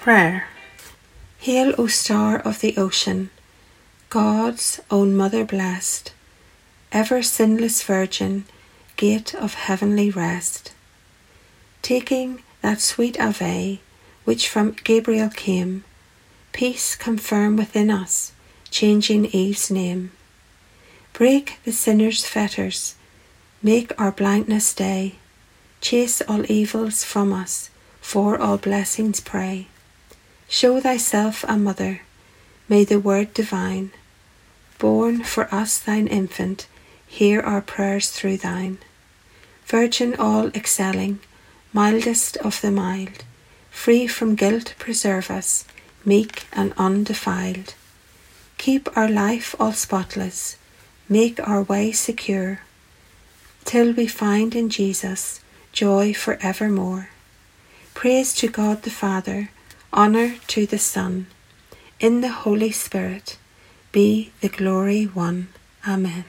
Prayer Hail, O star of the ocean, God's own mother blessed, ever sinless virgin, gate of heavenly rest. Taking that sweet Ave which from Gabriel came, peace confirm within us, changing Eve's name. Break the sinner's fetters, make our blindness day, chase all evils from us, for all blessings pray. Show thyself a mother, may the word divine, born for us thine infant, hear our prayers through thine. Virgin all excelling, mildest of the mild, free from guilt preserve us, meek and undefiled. Keep our life all spotless, make our way secure, till we find in Jesus joy for evermore. Praise to God the Father Honour to the Son. In the Holy Spirit be the glory one. Amen.